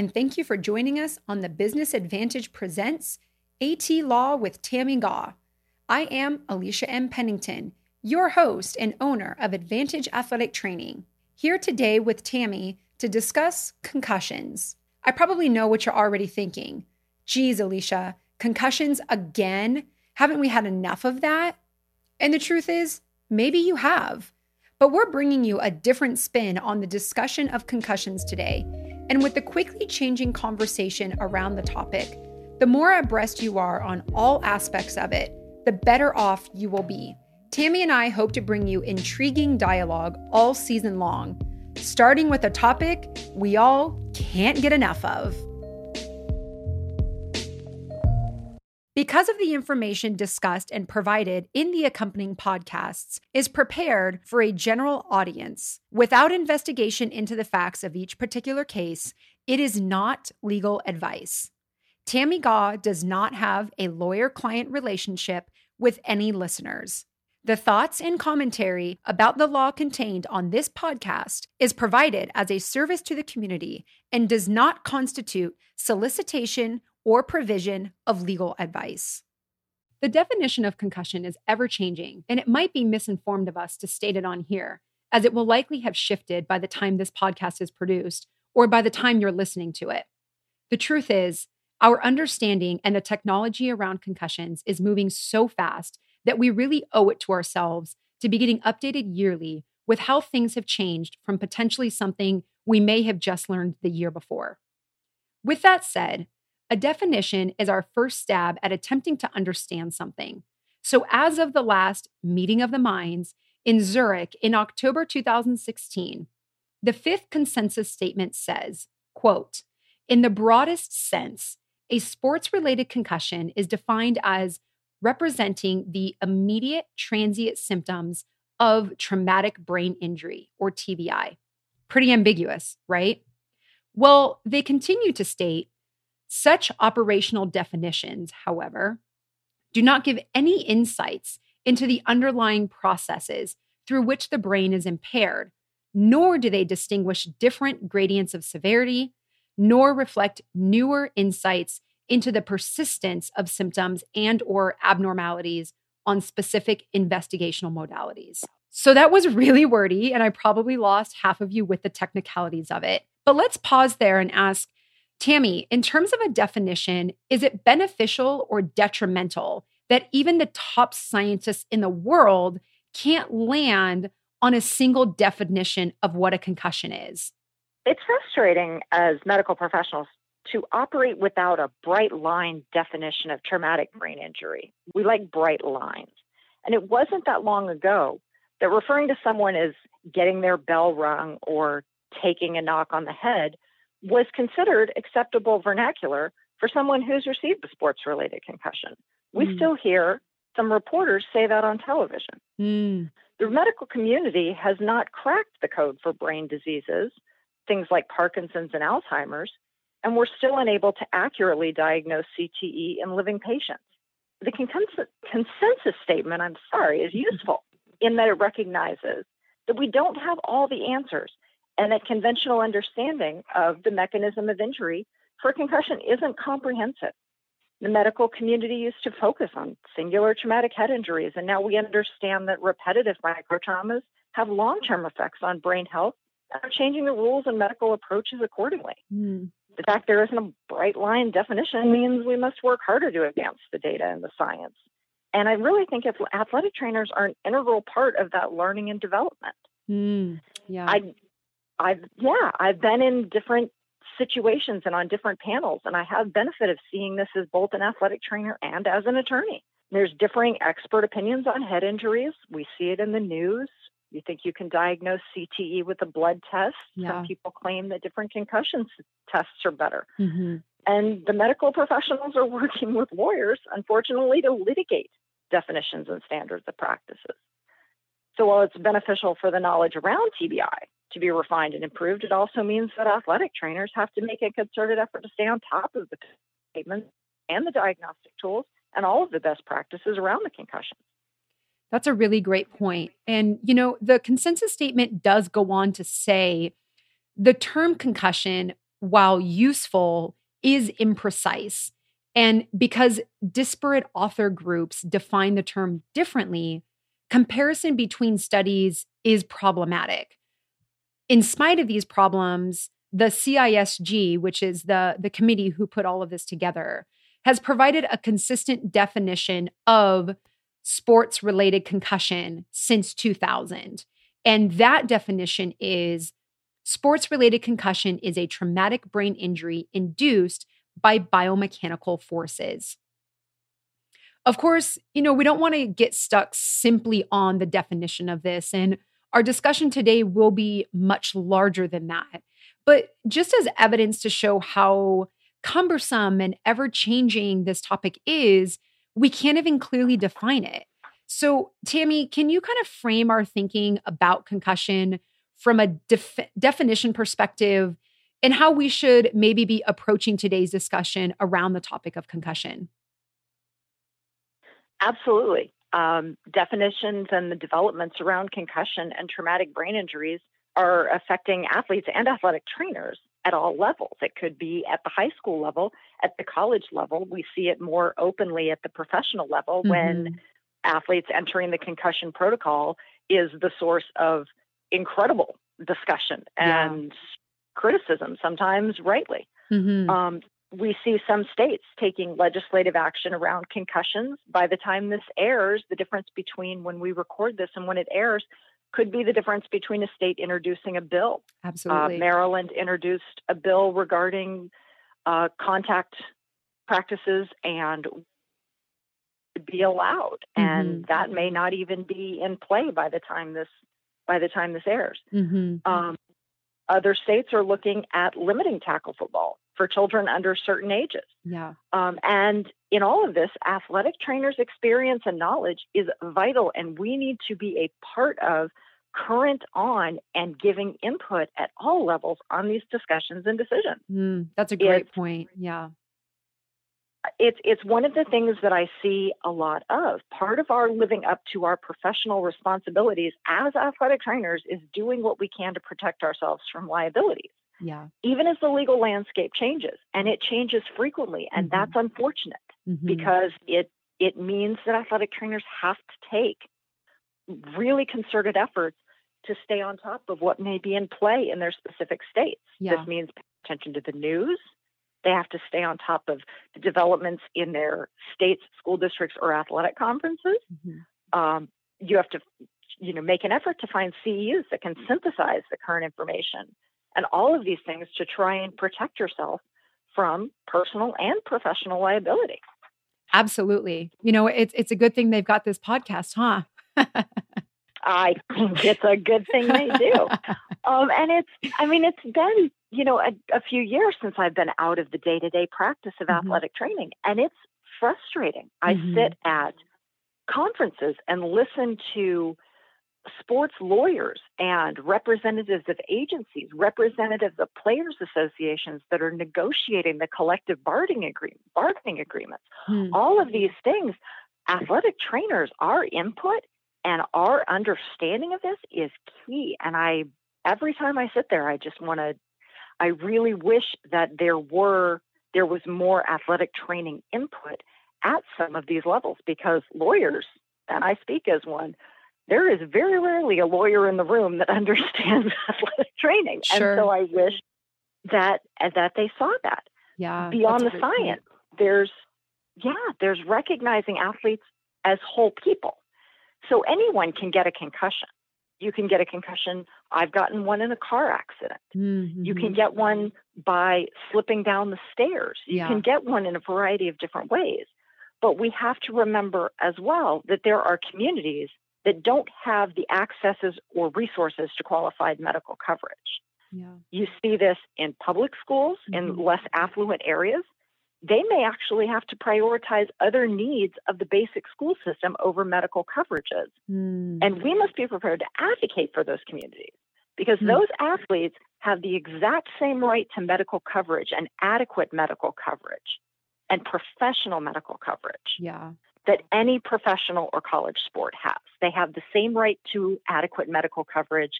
and thank you for joining us on the Business Advantage Presents AT Law with Tammi Gaw. I am Alicia M. Pennington, your host and owner of Advantage Athletic Training, here today with Tammi to discuss concussions. I probably know what you're already thinking. Geez, Alicia, concussions again? Haven't we had enough of that? And the truth is, maybe you have. But we're bringing you a different spin on the discussion of concussions today. And with the quickly changing conversation around the topic, the more abreast you are on all aspects of it, the better off you will be. Tammi and I hope to bring you intriguing dialogue all season long, starting with a topic we all can't get enough of. Because of the information discussed and provided in the accompanying podcasts is prepared for a general audience without investigation into the facts of each particular case it is not legal advice. Tammi Gaw does not have a lawyer client relationship with any listeners. The thoughts and commentary about the law contained on this podcast is provided as a service to the community and does not constitute solicitation or provision of legal advice. The definition of concussion is ever changing, and it might be misinformed of us to state it on here, as it will likely have shifted by the time this podcast is produced or by the time you're listening to it. The truth is, our understanding and the technology around concussions is moving so fast that we really owe it to ourselves to be getting updated yearly with how things have changed from potentially something we may have just learned the year before. With that said, a definition is our first stab at attempting to understand something. So, as of the last meeting of the minds in Zurich in October 2016, the fifth consensus statement says, quote, in the broadest sense, a sports related concussion is defined as representing the immediate transient symptoms of traumatic brain injury or TBI. Pretty ambiguous, right? Well, they continue to state such operational definitions, however, do not give any insights into the underlying processes through which the brain is impaired, nor do they distinguish different gradients of severity, nor reflect newer insights into the persistence of symptoms and or abnormalities on specific investigational modalities. So that was really wordy and I probably lost half of you with the technicalities of it. But let's pause there and ask Tammi, in terms of a definition, is it beneficial or detrimental that even the top scientists in the world can't land on a single definition of what a concussion is? It's frustrating as medical professionals to operate without a bright line definition of traumatic brain injury. We like bright lines. And it wasn't that long ago that referring to someone as getting their bell rung or taking a knock on the head was considered acceptable vernacular for someone who's received a sports related concussion. We mm. still hear some reporters say that on television. Mm. The medical community has not cracked the code for brain diseases, things like Parkinson's and Alzheimer's, and we're still unable to accurately diagnose CTE in living patients. The consensus statement, I'm sorry, is useful in that it recognizes that we don't have all the answers and that conventional understanding of the mechanism of injury for concussion isn't comprehensive. The medical community used to focus on singular traumatic head injuries, and now we understand that repetitive microtraumas have long term effects on brain health and are changing the rules and medical approaches accordingly. Mm. The fact there isn't a bright line definition means we must work harder to advance the data and the science. And I really think if athletic trainers are an integral part of that learning and development. Mm, yeah. I I've yeah, I've been in different situations and on different panels, and I have benefit of seeing this as both an athletic trainer and as an attorney. There's differing expert opinions on head injuries. We see it in the news. You think you can diagnose CTE with a blood test. Yeah. Some people claim that different concussion tests are better. Mm-hmm. And the medical professionals are working with lawyers, unfortunately, to litigate definitions and standards of practices. So while it's beneficial for the knowledge around TBI to be refined and improved, it also means that athletic trainers have to make a concerted effort to stay on top of the statements and the diagnostic tools and all of the best practices around the concussion. That's a really great point. And, you know, the consensus statement does go on to say the term concussion while useful, is imprecise. And because disparate author groups define the term differently, comparison between studies is problematic. In spite of these problems, the CISG, which is the, the committee who put all of this together, has provided a consistent definition of sports related concussion since 2000. And that definition is sports related concussion is a traumatic brain injury induced by biomechanical forces. Of course, you know, we don't want to get stuck simply on the definition of this. And our discussion today will be much larger than that. But just as evidence to show how cumbersome and ever changing this topic is, we can't even clearly define it. So, Tammi, can you kind of frame our thinking about concussion from a def- definition perspective and how we should maybe be approaching today's discussion around the topic of concussion? Absolutely. Um, definitions and the developments around concussion and traumatic brain injuries are affecting athletes and athletic trainers at all levels. It could be at the high school level, at the college level. We see it more openly at the professional level mm-hmm. when athletes entering the concussion protocol is the source of incredible discussion and yeah. criticism, sometimes rightly. Mm-hmm. Um, we see some states taking legislative action around concussions. By the time this airs, the difference between when we record this and when it airs could be the difference between a state introducing a bill. Absolutely. Uh, Maryland introduced a bill regarding uh, contact practices and be allowed, mm-hmm. and that may not even be in play by the time this by the time this airs. Mm-hmm. Um, other states are looking at limiting tackle football for children under certain ages. Yeah. Um, and in all of this, athletic trainers' experience and knowledge is vital, and we need to be a part of current on and giving input at all levels on these discussions and decisions. Mm, that's a great it's, point. Yeah it's it's one of the things that I see a lot of. Part of our living up to our professional responsibilities as athletic trainers is doing what we can to protect ourselves from liabilities. Yeah. Even as the legal landscape changes, and it changes frequently, and mm-hmm. that's unfortunate mm-hmm. because it it means that athletic trainers have to take really concerted efforts to stay on top of what may be in play in their specific states. Yeah. This means paying attention to the news, they have to stay on top of the developments in their states, school districts, or athletic conferences. Mm-hmm. Um, you have to, you know, make an effort to find CEUs that can synthesize the current information and all of these things to try and protect yourself from personal and professional liability. Absolutely. You know, it's it's a good thing they've got this podcast, huh? I think it's a good thing they do. Um, and it's, I mean, it's been, you know, a, a few years since I've been out of the day to day practice of mm-hmm. athletic training, and it's frustrating. Mm-hmm. I sit at conferences and listen to sports lawyers and representatives of agencies, representatives of players associations that are negotiating the collective bargaining, agreement, bargaining agreements. Mm-hmm. All of these things, athletic trainers, our input and our understanding of this is key. And I, every time I sit there, I just want to, I really wish that there were, there was more athletic training input at some of these levels because lawyers, and I speak as one, there is very rarely a lawyer in the room that understands athletic training. Sure. And so I wish that that they saw that. Yeah. Beyond the science, point. there's yeah, there's recognizing athletes as whole people. So anyone can get a concussion. You can get a concussion. I've gotten one in a car accident. Mm-hmm. You can get one by slipping down the stairs. You yeah. can get one in a variety of different ways. But we have to remember as well that there are communities that don't have the accesses or resources to qualified medical coverage. Yeah. You see this in public schools mm-hmm. in less affluent areas they may actually have to prioritize other needs of the basic school system over medical coverages. Mm. And we must be prepared to advocate for those communities because mm. those athletes have the exact same right to medical coverage and adequate medical coverage and professional medical coverage. Yeah. That any professional or college sport has. They have the same right to adequate medical coverage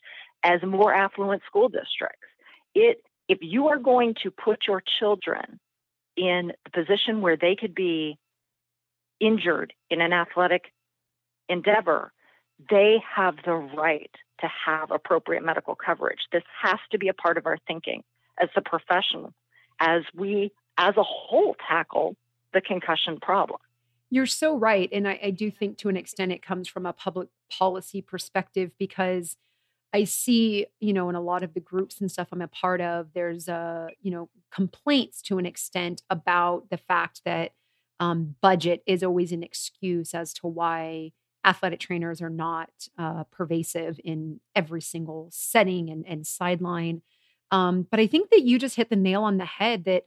as more affluent school districts. It if you are going to put your children in the position where they could be injured in an athletic endeavor, they have the right to have appropriate medical coverage. This has to be a part of our thinking as a professional, as we as a whole tackle the concussion problem. You're so right. And I, I, do think to an extent it comes from a public policy perspective because I see, you know, in a lot of the groups and stuff I'm a part of, there's uh, you know, complaints to an extent about the fact that um, budget is always an excuse as to why athletic trainers are not uh, pervasive in every single setting and, and sideline. Um, but I think that you just hit the nail on the head that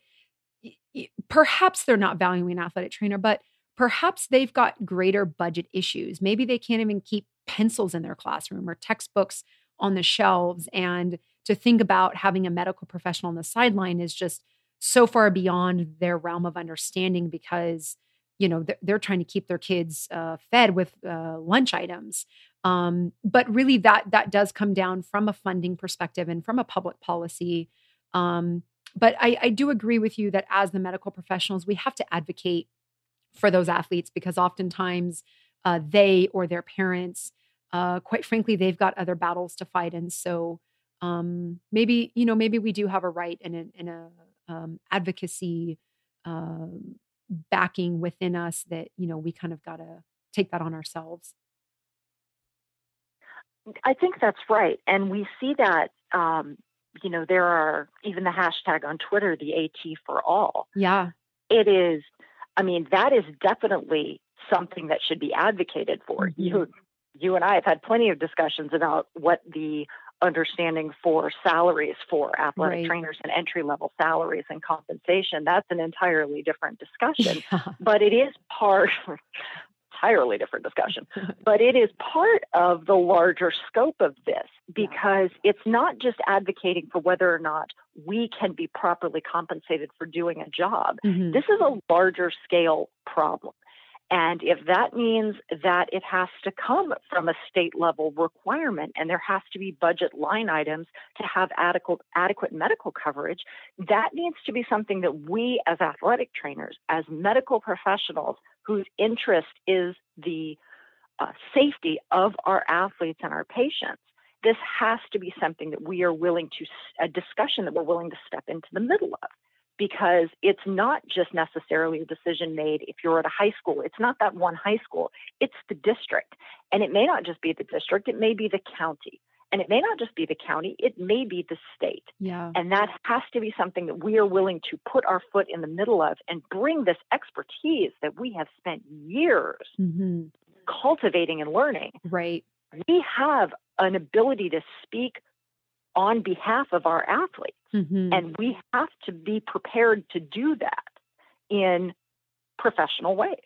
y- perhaps they're not valuing an athletic trainer, but perhaps they've got greater budget issues. Maybe they can't even keep pencils in their classroom or textbooks on the shelves. And to think about having a medical professional on the sideline is just so far beyond their realm of understanding because you know they're, they're trying to keep their kids uh, fed with uh, lunch items um, but really that that does come down from a funding perspective and from a public policy um, but I, I do agree with you that as the medical professionals we have to advocate for those athletes because oftentimes uh, they or their parents uh, quite frankly they've got other battles to fight. And so um, maybe you know maybe we do have a right and a, and a um, advocacy um, backing within us that you know we kind of got to take that on ourselves. I think that's right. And we see that um, you know there are even the hashtag on twitter the at for all. Yeah. It is i mean that is definitely something that should be advocated for mm-hmm. you you and i have had plenty of discussions about what the understanding for salaries for athletic right. trainers and entry level salaries and compensation that's an entirely different discussion yeah. but it is part entirely different discussion but it is part of the larger scope of this because yeah. it's not just advocating for whether or not we can be properly compensated for doing a job mm-hmm. this is a larger scale problem and if that means that it has to come from a state level requirement and there has to be budget line items to have adequate, adequate medical coverage, that needs to be something that we as athletic trainers, as medical professionals whose interest is the uh, safety of our athletes and our patients, this has to be something that we are willing to, a discussion that we're willing to step into the middle of because it's not just necessarily a decision made if you're at a high school. It's not that one high school, it's the district. And it may not just be the district, it may be the county. And it may not just be the county, it may be the state. Yeah. And that has to be something that we are willing to put our foot in the middle of and bring this expertise that we have spent years mm-hmm. cultivating and learning. Right. We have an ability to speak on behalf of our athletes. Mm-hmm. And we have to be prepared to do that in professional ways.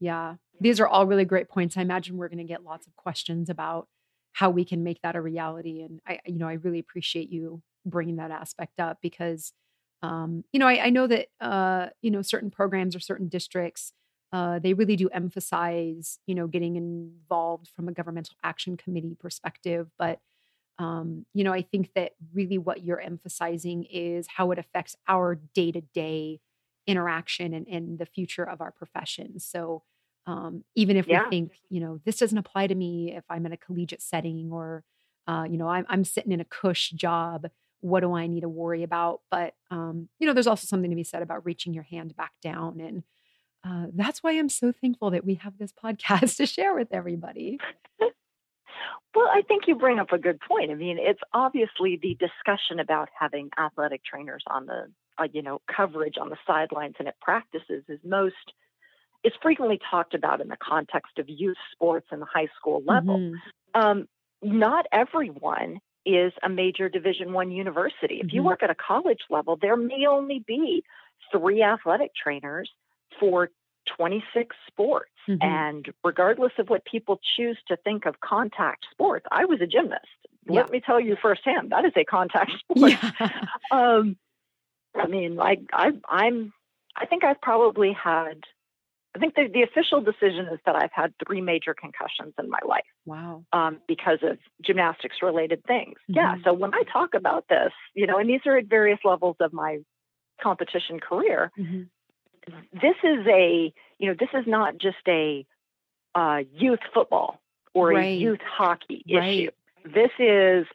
Yeah. These are all really great points. I imagine we're going to get lots of questions about how we can make that a reality. And I, you know, I really appreciate you bringing that aspect up because, um, you know, I, I know that, uh, you know, certain programs or certain districts, uh, they really do emphasize, you know, getting involved from a governmental action committee perspective. But um, you know, I think that really what you're emphasizing is how it affects our day to day interaction and, and, the future of our profession. So, um, even if yeah. we think, you know, this doesn't apply to me if I'm in a collegiate setting or, uh, you know, I'm, I'm sitting in a cush job, what do I need to worry about? But, um, you know, there's also something to be said about reaching your hand back down. And uh, that's why I'm so thankful that we have this podcast to share with everybody. Well, I think you bring up a good point. I mean, it's obviously the discussion about having athletic trainers on the, uh, you know, coverage on the sidelines and at practices is most, is frequently talked about in the context of youth sports and the high school level. Mm-hmm. Um, not everyone is a major Division One university. If mm-hmm. you work at a college level, there may only be three athletic trainers for 26 sports. Mm-hmm. And regardless of what people choose to think of contact sports, I was a gymnast. Yeah. Let me tell you firsthand, that is a contact sport. Yeah. um, I mean, like I, I'm, I think I've probably had I think the, the official decision is that I've had three major concussions in my life. Wow. Um, because of gymnastics related things. Mm-hmm. Yeah. So when I talk about this, you know, and these are at various levels of my competition career, Mm-hmm. This is a, you know, this is not just a uh, youth football or Right. a youth hockey Right. issue. This is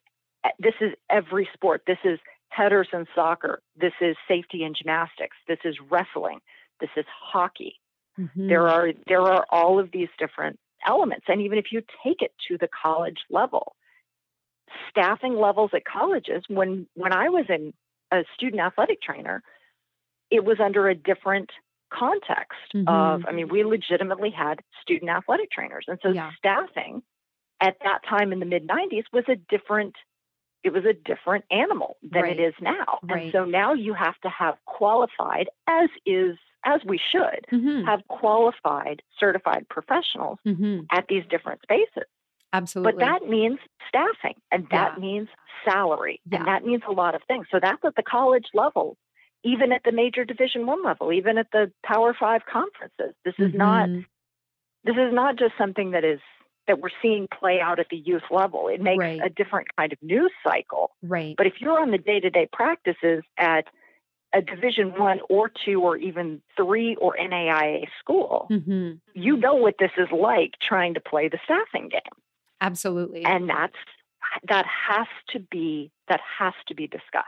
this is every sport. This is headers in soccer. This is safety and gymnastics. This is wrestling. This is hockey. Mhm. There are there are all of these different elements, and even if you take it to the college level, staffing levels at colleges. When when I was in a student athletic trainer, it was under a different context of. Mhm. I mean, we legitimately had student athletic trainers, and so Yeah. staffing at that time in the mid '90s was a different. It was a different animal than Right. it is now, Right. and so now you have to have qualified, as is as we should Mhm. have qualified certified professionals Mhm. at these different spaces. Absolutely. But that means staffing and that Yeah. means salary Yeah. and that means a lot of things. So that's at the college level, even at the major division one level, even at the power five conferences. This is not Mhm. this is not just something that is that we're seeing play out at the youth level. It makes Right. a different kind of news cycle. right. But if you're on the day to day practices at a division one or two or even three or NAIA school, hmm you know what this is like trying to play the staffing game Absolutely. and that's that has to be that has to be discussed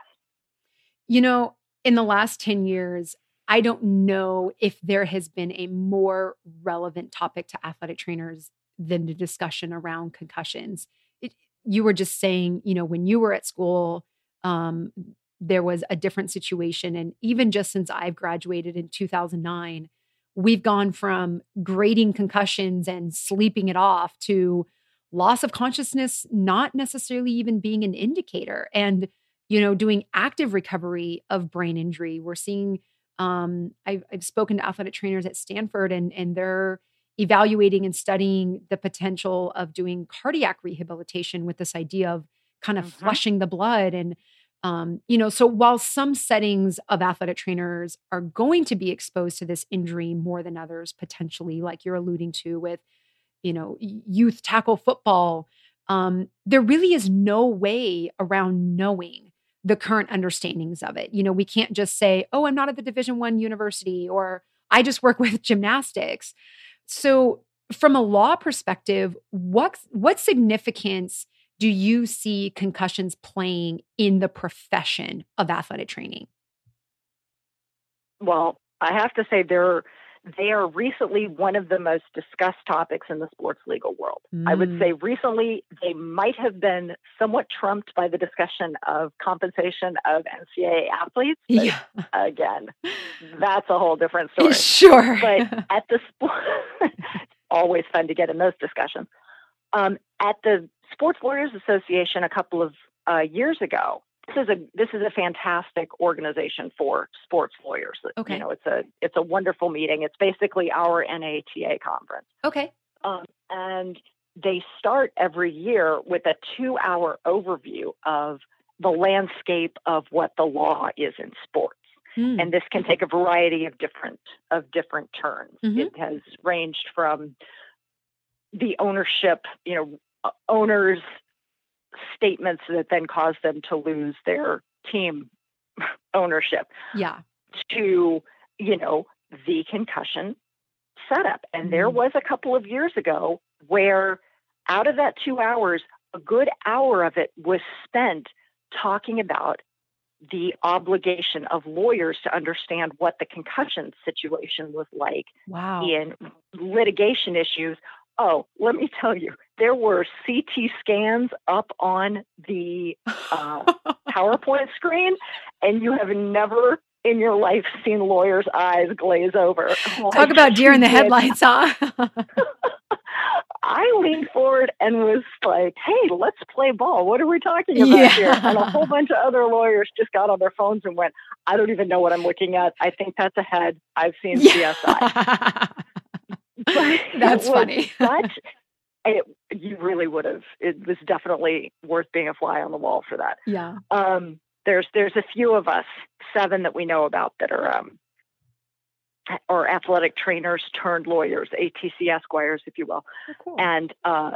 You know, in the last 10 years, I don't know if there has been a more relevant topic to athletic trainers than the discussion around concussions. It, you were just saying, you know, when you were at school, um, there was a different situation. And even just since I've graduated in 2009, we've gone from grading concussions and sleeping it off to loss of consciousness not necessarily even being an indicator. And you know, doing active recovery of brain injury. We're seeing, um, I've, I've spoken to athletic trainers at Stanford and, and they're evaluating and studying the potential of doing cardiac rehabilitation with this idea of kind of Mhm. flushing the blood. And, um, you know, so while some settings of athletic trainers are going to be exposed to this injury more than others, potentially, like you're alluding to with, you know, youth tackle football, um, there really is no way around knowing the current understandings of it. You know, we can't just say, "Oh, I'm not at the Division 1 university," or "I just work with gymnastics." So, from a law perspective, what what significance do you see concussions playing in the profession of athletic training? well i have to say they're they are recently one of the most discussed topics in the sports legal world. I would Mm. say recently they might have been somewhat trumped by the discussion of compensation of NCAA athletes. But Yeah. Again, that's a whole different story. Sure. but at the sport, It's always fun to get in those discussions. Um, at the Sports Lawyers Association a couple of uh, years ago, is a this is a fantastic organization for sports lawyers. Okay. You know, it's a it's a wonderful meeting. It's basically our NATA conference, okay. um, and they start every year with a two hour overview of the landscape of what the law is in sports Hmm. and this can take a variety of different of different turns. Mhm. It has ranged from the ownership, you know, owners' statements that then caused them to lose their team ownership yeah. to, you know, the concussion setup. And there Mhm. was a couple of years ago where out of that two hours, a good hour of it was spent talking about the obligation of lawyers to understand what the concussion situation was like Wow. in litigation issues. Oh, let me tell you, there were CT scans up on the uh, PowerPoint screen, and you have never in your life seen lawyers' eyes glaze over. Talk Like, about deer in the headlights, huh? I leaned forward and was like, "Hey, let's play ball. What are we talking about Yeah. here?" And a whole bunch of other lawyers just got on their phones and went, "I don't even know what I'm looking at. I think that's a head. I've seen CSI." But That's funny. Such, it, you really would have. It was definitely worth being a fly on the wall for that. yeah. Um, there's there's a few of us, seven that we know about that are um, or athletic trainers turned lawyers, ATC Esquires, if you will. Oh, cool. And uh,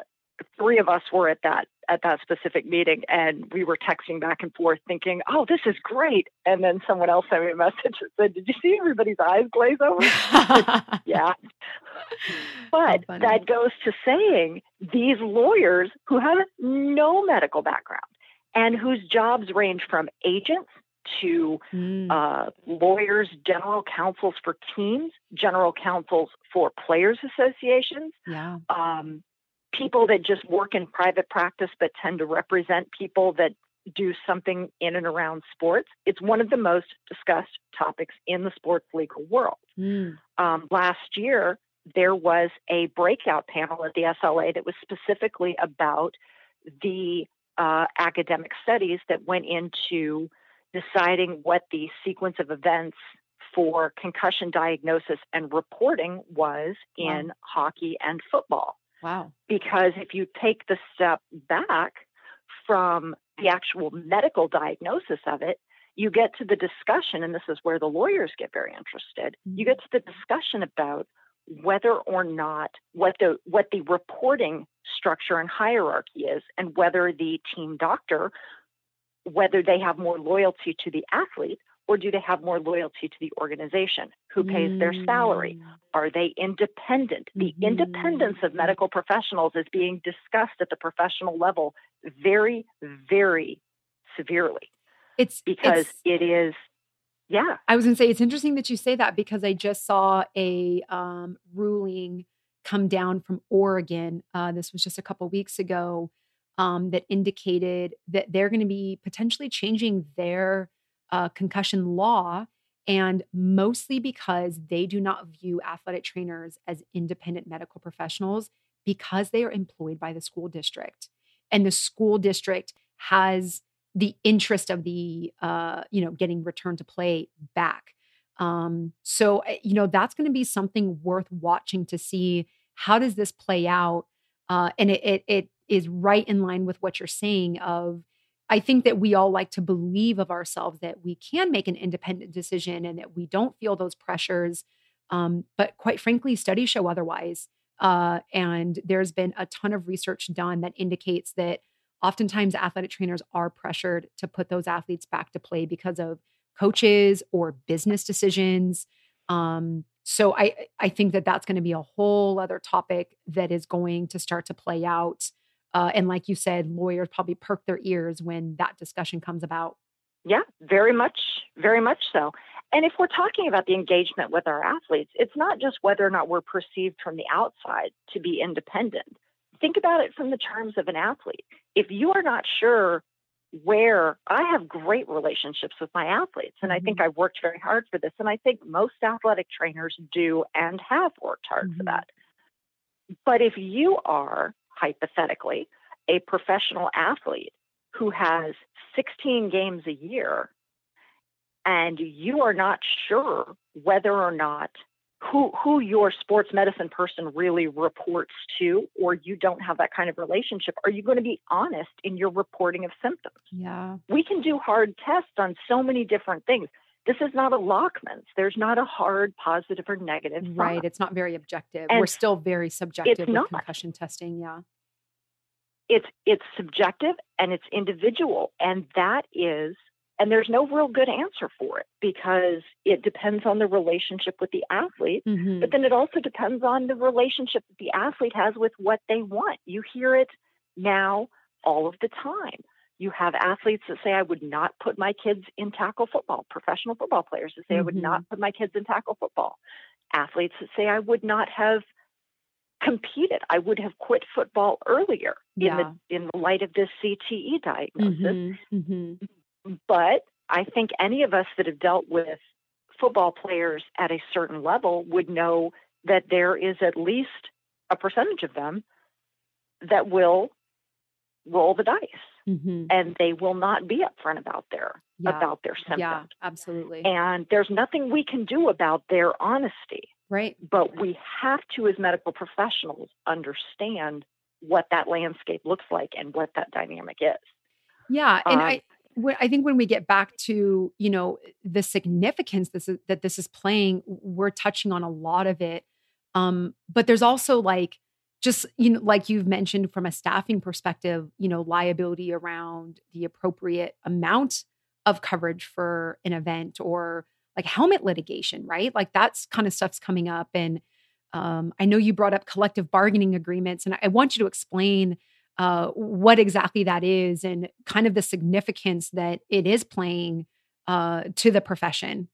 three of us were at that at that specific meeting and we were texting back and forth thinking oh this is great and then someone else sent me a message that said did you see everybody's eyes glaze over yeah but that goes to saying these lawyers who have no medical background and whose jobs range from agents to mm. uh, lawyers, general counsels for teams, general counsels for players associations, yeah. um, people that just work in private practice but tend to represent people that do something in and around sports. It's one of the most discussed topics in the sports legal world. Mm. Um, last year, there was a breakout panel at the SLA that was specifically about the uh, academic studies that went into deciding what the sequence of events for concussion diagnosis and reporting was in wow. hockey and football. Wow. Because if you take the step back from the actual medical diagnosis of it, you get to the discussion, and this is where the lawyers get very interested. Mm-hmm. You get to the discussion about whether or not what the what the reporting structure and hierarchy is, and whether the team doctor, whether they have more loyalty to the athlete or do they have more loyalty to the organization? Who pays mm. their salary? Mm. Are they independent? The mm. independence of medical professionals is being discussed at the professional level very, very severely. It's because it's, it is, yeah. I was going to say, it's interesting that you say that because I just saw a um, ruling come down from Oregon. Uh, this was just a couple weeks ago um, that indicated that they're going to be potentially changing their uh, concussion law, and mostly because they do not view athletic trainers as independent medical professionals because they are employed by the school district. And the school district has the interest of the, uh, you know, getting return to play back. Um, so, eh, you know, that's going to be something worth watching to see how does this play out. Uh, and it, it, it is right in line with what you're saying of I think that we all like to believe of ourselves that we can make an independent decision and that we don't feel those pressures. Um, but quite frankly, studies show otherwise. Uh, and there's been a ton of research done that indicates that oftentimes athletic trainers are pressured to put those athletes back to play because of coaches or business decisions. Um, so I I think that that's going to be a whole other topic that is going to start to play out uh, and like you said, lawyers probably perk their ears when that discussion comes about. Yeah, very much, very much so. And if we're talking about the engagement with our athletes, it's not just whether or not we're perceived from the outside to be independent. Think about it from the terms of an athlete. If you are not sure where I have great relationships with my athletes, and I think mm-hmm. I've worked very hard for this, and I think most athletic trainers do and have worked hard mm-hmm. for that. But if you are hypothetically, a professional athlete who has 16 games a year and you are not sure whether or not who who your sports medicine person really reports to or you don't have that kind of relationship are you going to be honest in your reporting of symptoms? Yeah. We can do hard tests on so many different things this is not a Lachman's. There's not a hard positive or negative. Right. It's not very objective. And We're still very subjective with not. concussion testing. Yeah it's it's subjective and it's individual and that is and there's no real good answer for it because it depends on the relationship with the athlete mm-hmm. but then it also depends on the relationship that the athlete has with what they want you hear it now all of the time you have athletes that say i would not put my kids in tackle football professional football players that say mm-hmm. i would not mm-hmm. put my kids in tackle football athletes that say i would not have competed. I would have quit football earlier yeah. in the in the light of this CTE diagnosis. Mm-hmm. Mm-hmm. But I think any of us that have dealt with football players at a certain level would know that there is at least a percentage of them that will roll the dice mm-hmm. and they will not be upfront about their yeah. about their symptoms. Yeah, absolutely. And there's nothing we can do about their honesty. Right. But we have to, as medical professionals, understand what that landscape looks like and what that dynamic is. Yeah. And um, I, I think when we get back to you know the significance this is, that this is playing, we're touching on a lot of it. Um, but there's also like just you know like you've mentioned from a staffing perspective, you know liability around the appropriate amount of coverage for an event or like helmet litigation, right? Like that's kind of stuff's coming up. And um, I know you brought up collective bargaining agreements, and I want you to explain uh, what exactly that is and kind of the significance that it is playing uh, to the profession.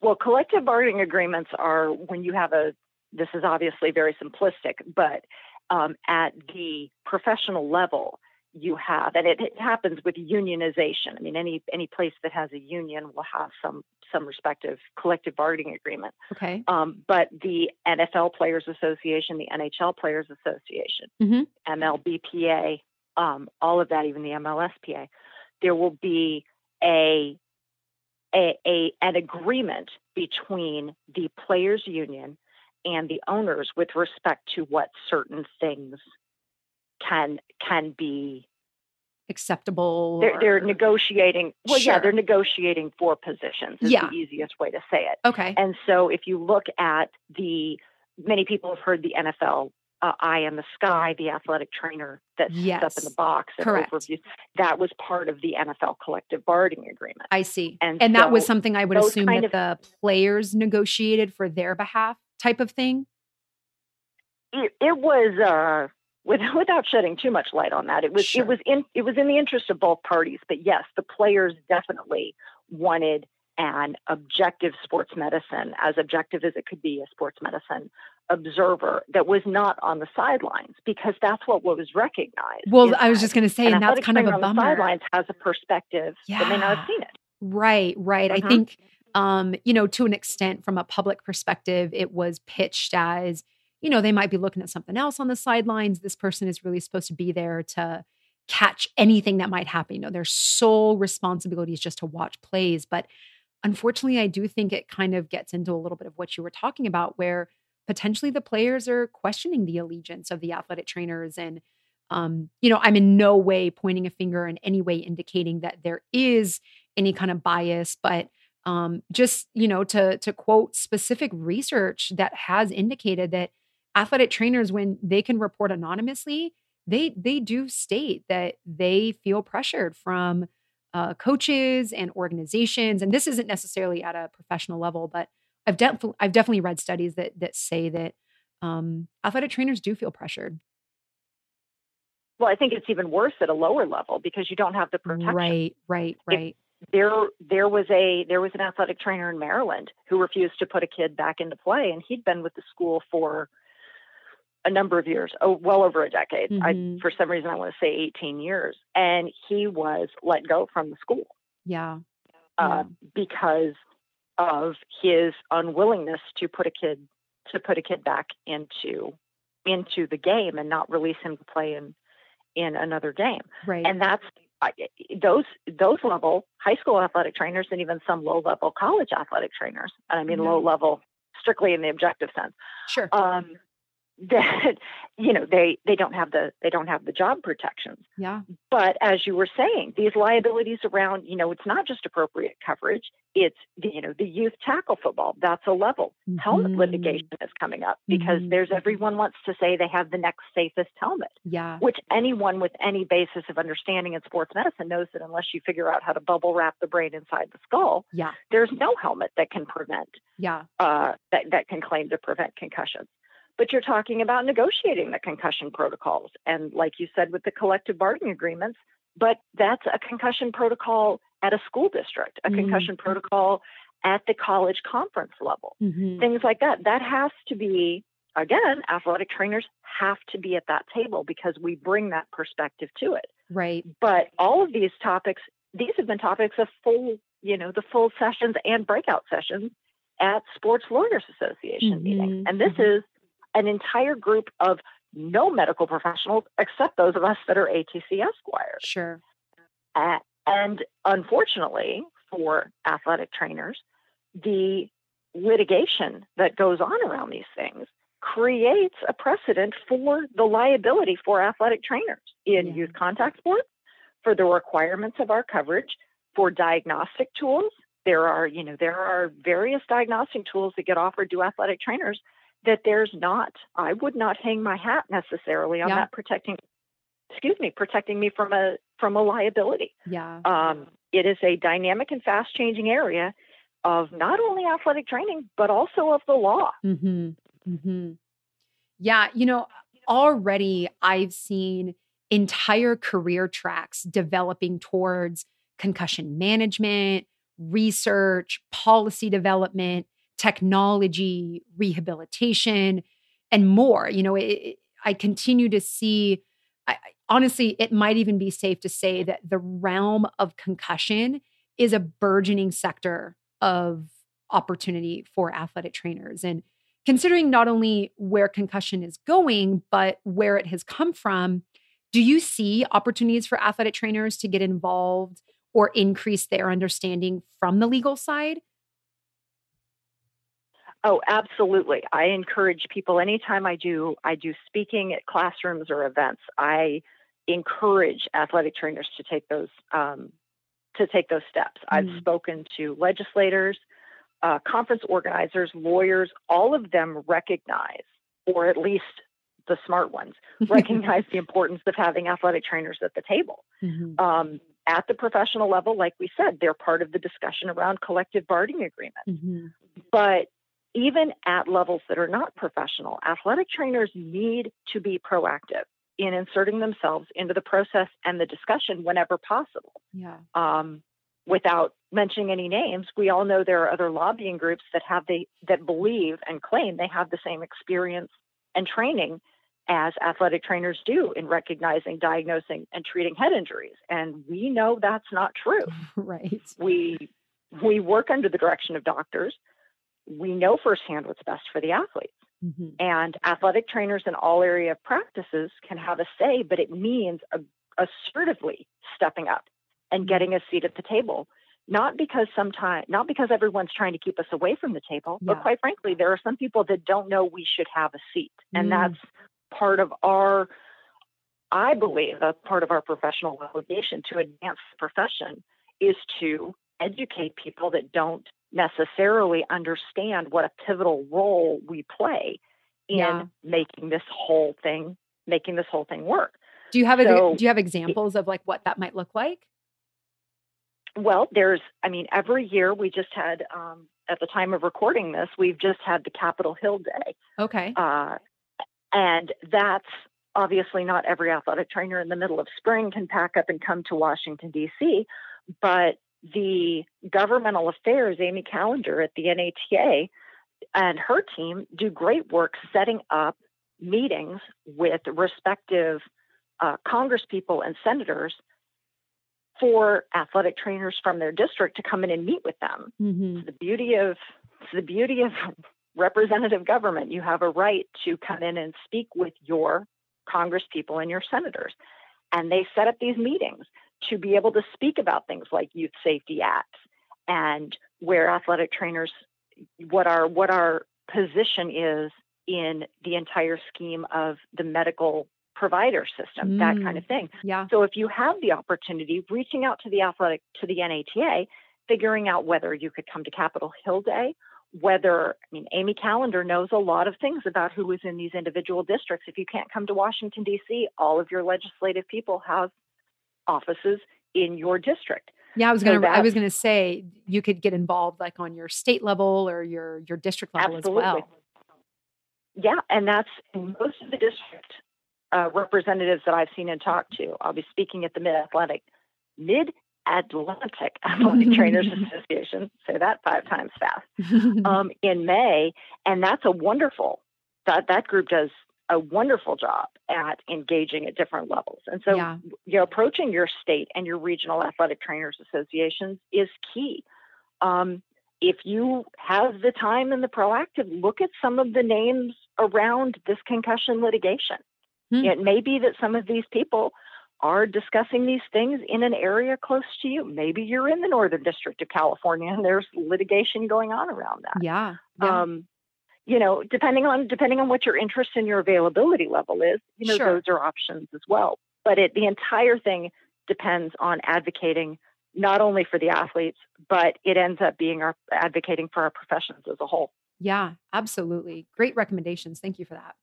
Well, collective bargaining agreements are when you have a, this is obviously very simplistic, but um, at the professional level, you have, and it, it, happens with unionization. I mean, any any place that has a union will have some some respective collective bargaining agreement. Okay. Um, but the NFL Players Association, the NHL Players Association, mm-hmm. MLBPA, um, all of that, even the MLSPA, there will be a, a, a an agreement between the players union and the owners with respect to what certain things can can be acceptable. They're, they're negotiating. Well, sure. yeah, they're negotiating for positions. Is yeah. the easiest way to say it. Okay. And so, if you look at the many people have heard the NFL uh, Eye in the Sky, the athletic trainer that yes. up in the box Correct. overviews. That was part of the NFL collective bargaining agreement. I see. And, and so that was something I would assume that of, the players negotiated for their behalf, type of thing. It, it was. Uh, with, without shedding too much light on that, it was sure. it was in it was in the interest of both parties. But yes, the players definitely wanted an objective sports medicine, as objective as it could be, a sports medicine observer that was not on the sidelines because that's what was recognized. Well, I was just going to say, and that's kind of a on bummer. The sidelines has a perspective yeah. that may not have seen it. Right, right. Mm-hmm. I think, um, you know, to an extent, from a public perspective, it was pitched as you know, they might be looking at something else on the sidelines. This person is really supposed to be there to catch anything that might happen. You know, their sole responsibility is just to watch plays. But unfortunately, I do think it kind of gets into a little bit of what you were talking about, where potentially the players are questioning the allegiance of the athletic trainers. And, um, you know, I'm in no way pointing a finger in any way indicating that there is any kind of bias, but um, just you know to to quote specific research that has indicated that athletic trainers when they can report anonymously they they do state that they feel pressured from uh, coaches and organizations. And this isn't necessarily at a professional level but i've definitely i've definitely read studies that that say that um, athletic trainers do feel pressured. Well i think it's even worse at a lower level because you don't have the protection. Right right right. if there there was a there was an athletic trainer in maryland who refused to put a kid back into play and he'd been with the school for a number of years, oh, well over a decade. Mm-hmm. I, for some reason, I want to say 18 years. And he was let go from the school. Yeah. Uh, yeah. Because of his unwillingness to put a kid to put a kid back into into the game and not release him to play in in another game. Right. And that's those those level high school athletic trainers and even some low level college athletic trainers. And I mean low level strictly in the objective sense. Sure. Um, that you know they they don't have the they don't have the job protections. Yeah. But as you were saying these liabilities around you know it's not just appropriate coverage it's the, you know the youth tackle football. That's a level. Mm-hmm. helmet litigation is coming up because mm-hmm. there's everyone wants to say they have the next safest helmet yeah. which anyone with any basis of understanding in sports medicine knows that unless you figure out how to bubble wrap the brain inside the skull yeah. there's no helmet that can prevent yeah. uh, that that can claim to prevent concussions but you're talking about negotiating the concussion protocols. And like you said with the collective bargaining agreements, but that's a concussion protocol at a school district, a mm-hmm. concussion protocol at the college conference level, mm-hmm. things like that. That has to be, again, athletic trainers have to be at that table because we bring that perspective to it. Right. But all of these topics, these have been topics of full, you know, the full sessions and breakout sessions at Sports Lawyers Association mm-hmm. meetings. And this Mm-hmm. is an entire group of no medical professionals except those of us that are ATC Esquires. Sure. Uh, and unfortunately for athletic trainers, the litigation that goes on around these things creates a precedent for the liability for athletic trainers in Yeah. youth contact sports, for the requirements of our coverage for diagnostic tools. There are, you know, there are various diagnostic tools that get offered to athletic trainers that there's not. I would not hang my hat necessarily on Yeah. that protecting excuse me, protecting me from a from a liability. Yeah. Um, it is a dynamic and fast changing area of not only athletic training but also of the law. Mm-hmm. Mm-hmm. Yeah, you know, already I've seen entire career tracks developing towards concussion management, research, policy development, technology, rehabilitation, and more. You know, it, it- I continue to see. I, honestly, it might even be safe to say that the realm of concussion is a burgeoning sector of opportunity for athletic trainers. And considering not only where concussion is going, but where it has come from, do you see opportunities for athletic trainers to get involved or increase their understanding from the legal side? Oh, absolutely. I encourage people anytime I do I do speaking at classrooms or events, I encourage athletic trainers to take those um, to take those steps. I've Mm. spoken to legislators, uh, conference organizers, lawyers. All of them recognize, or at least the smart ones, recognize the importance of having athletic trainers at the table. Mhm. Um, at the professional level, like we said, they're part of the discussion around collective bargaining agreements. Mhm. But even at levels that are not professional, athletic trainers need to be proactive in inserting themselves into the process and the discussion whenever possible. Yeah. Um, without mentioning any names, we all know there are other lobbying groups that have the that believe and claim they have the same experience and training as athletic trainers do in recognizing, diagnosing, and treating head injuries. And we know that's not true right. we we work under the direction of doctors. We know firsthand what's best for the athletes. Mhm. And athletic trainers in all area of practices can have a say, but it means assertively stepping up and getting a seat at the table. Not because sometimes, not because everyone's trying to keep us away from the table, Yeah. but quite frankly, there are some people that don't know we should have a seat, and Mm. that's part of our, I believe, a part of our professional obligation to advance the profession is to educate people that don't necessarily understand what a pivotal role we play in Yeah. making this whole thing making this whole thing work. Do you have a, do you have examples of like what that might look like? Well, there's I mean every year we just had um, at the time of recording this we've just had the Capitol Hill Day, Okay. uh, and that's obviously not every athletic trainer in the middle of spring can pack up and come to Washington D.C. But the governmental affairs Amy Callender at the NATA and her team do great work setting up meetings with respective uh, congresspeople and senators for athletic trainers from their district to come in and meet with them. Mhm. It's the beauty of it's the beauty of representative government. You have a right to come in and speak with your congresspeople and your senators. And they set up these meetings to be able to speak about things like youth safety acts and where athletic trainers what our what our position is in the entire scheme of the medical provider system, that Mm. kind of thing. Yeah. So if you have the opportunity, reaching out to the athletic to the NATA, figuring out whether you could come to Capitol Hill Day, whether I mean Amy Callender knows a lot of things about who is in these individual districts. If you can't come to Washington D.C., all of your legislative people have offices in your district. Yeah, I was So gonna. I was gonna say you could get involved like on your state level or your your district level Absolutely. as well. Yeah, and that's most of the district uh, representatives that I've seen and talked to. I'll be speaking at the Mid Atlantic Mid Atlantic Athletic Trainers Association. Say that five times fast. um, in May, and that's a wonderful that that group does a wonderful job at engaging at different levels. And so, Yeah. you know, approaching your state and your regional athletic trainers associations is key. Um, if you have the time and the proactive, look at some of the names around this concussion litigation. Hmm. It may be that some of these people are discussing these things in an area close to you. Maybe you're in the Northern District of California and there's litigation going on around that. yeah. yeah. Um, you know, depending on depending on what your interest and your availability level is, you know, Sure. those are options as well. But it, the entire thing depends on advocating not only for the athletes, but it ends up being our advocating for our professions as a whole. Yeah, absolutely. Great recommendations. Thank you for that.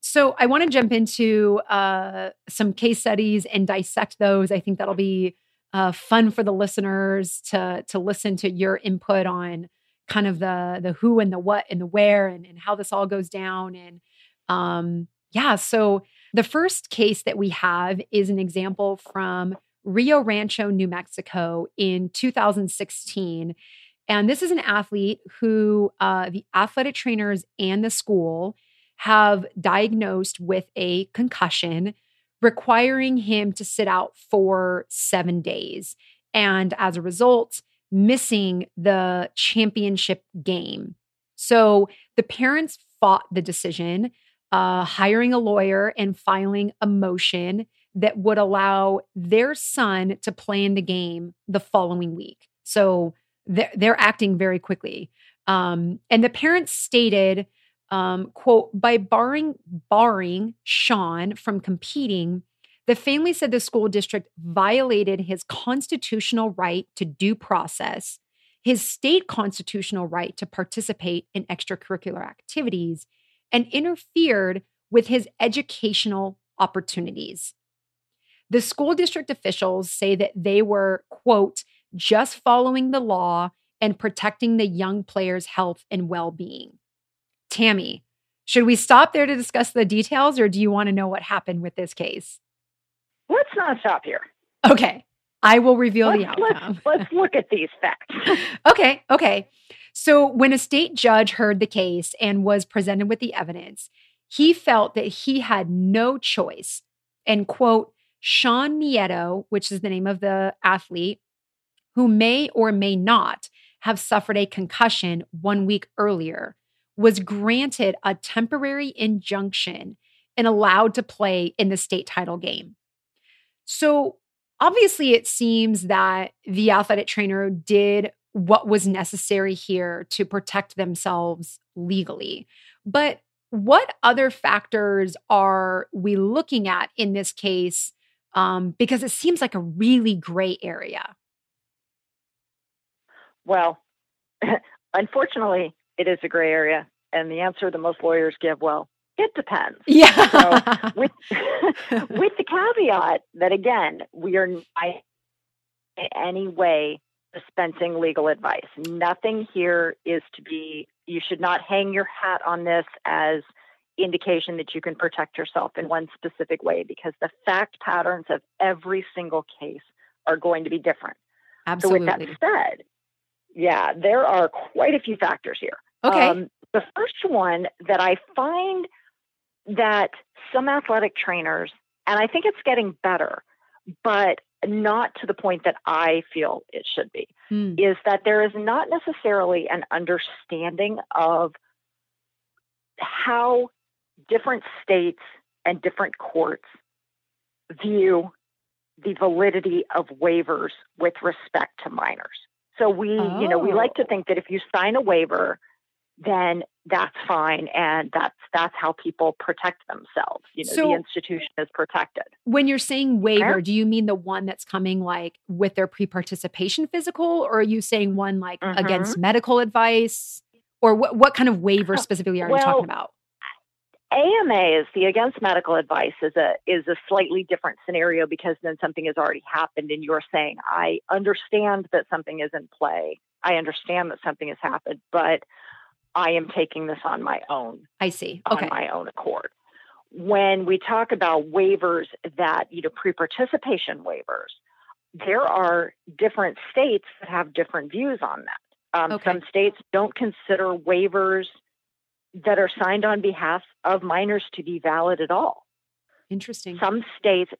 So I want to jump into uh, some case studies and dissect those. I think that'll be uh, fun for the listeners to to listen to your input on kind of the the who and the what and the where and, and how this all goes down. And um, yeah, so the first case that we have is an example from Rio Rancho, New Mexico in 2016. And this is an athlete who uh, the athletic trainers and the school have diagnosed with a concussion, requiring him to sit out for seven days. And as a result, missing the championship game. So the parents fought the decision, uh, hiring a lawyer and filing a motion that would allow their son to play in the game the following week. So they're, they're acting very quickly. Um, and the parents stated, um, quote, by barring, barring Sean from competing, the family said the school district violated his constitutional right to due process, his state constitutional right to participate in extracurricular activities, and interfered with his educational opportunities. The school district officials say that they were, quote, just following the law and protecting the young player's health and well being. Tammi, should we stop there to discuss the details or do you want to know what happened with this case? Let's not stop here. Okay. I will reveal let's, the outcome. Let's, let's look at these facts. okay. Okay. So, when a state judge heard the case and was presented with the evidence, he felt that he had no choice and, quote, Sean Nieto, which is the name of the athlete, who may or may not have suffered a concussion one week earlier, was granted a temporary injunction and allowed to play in the state title game. So, obviously, it seems that the athletic trainer did what was necessary here to protect themselves legally. But what other factors are we looking at in this case um, because it seems like a really gray area. Well, unfortunately, it is a gray area. And the answer that most lawyers give, well, it depends. Yeah. so with, with the caveat that, again, we are not in any way dispensing legal advice. Nothing here is to be, you should not hang your hat on this as indication that you can protect yourself in one specific way because the fact patterns of every single case are going to be different. Absolutely. So with that said, yeah, there are quite a few factors here. Okay. Um, the first one that I find that some athletic trainers, and I think it's getting better, but not to the point that I feel it should be, hmm. is that there is not necessarily an understanding of how different states and different courts view the validity of waivers with respect to minors. So we, oh. you know, we like to oh. think that if you sign a waiver, then that's fine and that's that's how people protect themselves. You know so, the institution is protected. when you're saying waiver do you mean the one that's coming like with their pre-participation physical or are you saying one like mm-hmm. against medical advice? Or what what kind of waiver specifically are well, you talking about? AMA is the against medical advice is a is a slightly different scenario because then something has already happened and you're saying I understand that something is in play. I understand that something has happened, but I am taking this on my own. I see. Okay. On my own accord. When we talk about waivers that, you know, pre-participation waivers, there are different states that have different views on that. Um, okay. Some states don't consider waivers that are signed on behalf of minors to be valid at all. Interesting. Some states,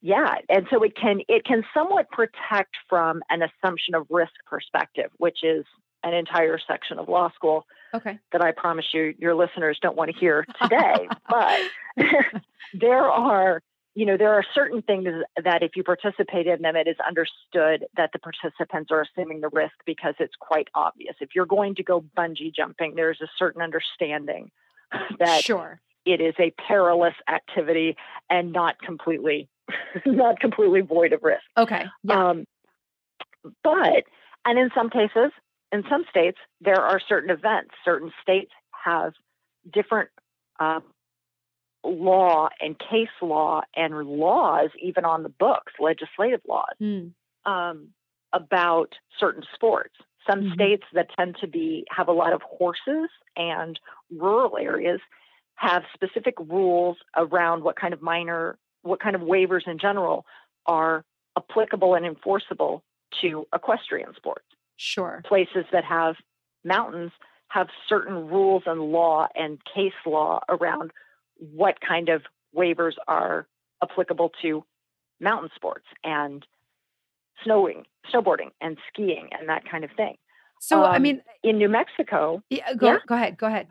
yeah, and so it can it can somewhat protect from an assumption of risk perspective, which is an entire section of law school. Okay. That I promise you, your listeners don't want to hear today. but there are you know, there are certain things that if you participate in them, it is understood that the participants are assuming the risk because it's quite obvious. If you're going to go bungee jumping, there's a certain understanding that sure. it is a perilous activity and not completely not completely void of risk. Okay. Yeah. Um, but, and in some cases, in some states, there are certain events. Certain states have different uh, law and case law and laws, even on the books, legislative laws, Mm. um, about certain sports. Some Mhm. states that tend to be have a lot of horses and rural areas have specific rules around what kind of minor, what kind of waivers in general are applicable and enforceable to equestrian sports. Sure. Places that have mountains have certain rules and law and case law around what kind of waivers are applicable to mountain sports and snowing, snowboarding and skiing and that kind of thing. So I Um, mean, In New Mexico, yeah, go yeah. go ahead. Go ahead.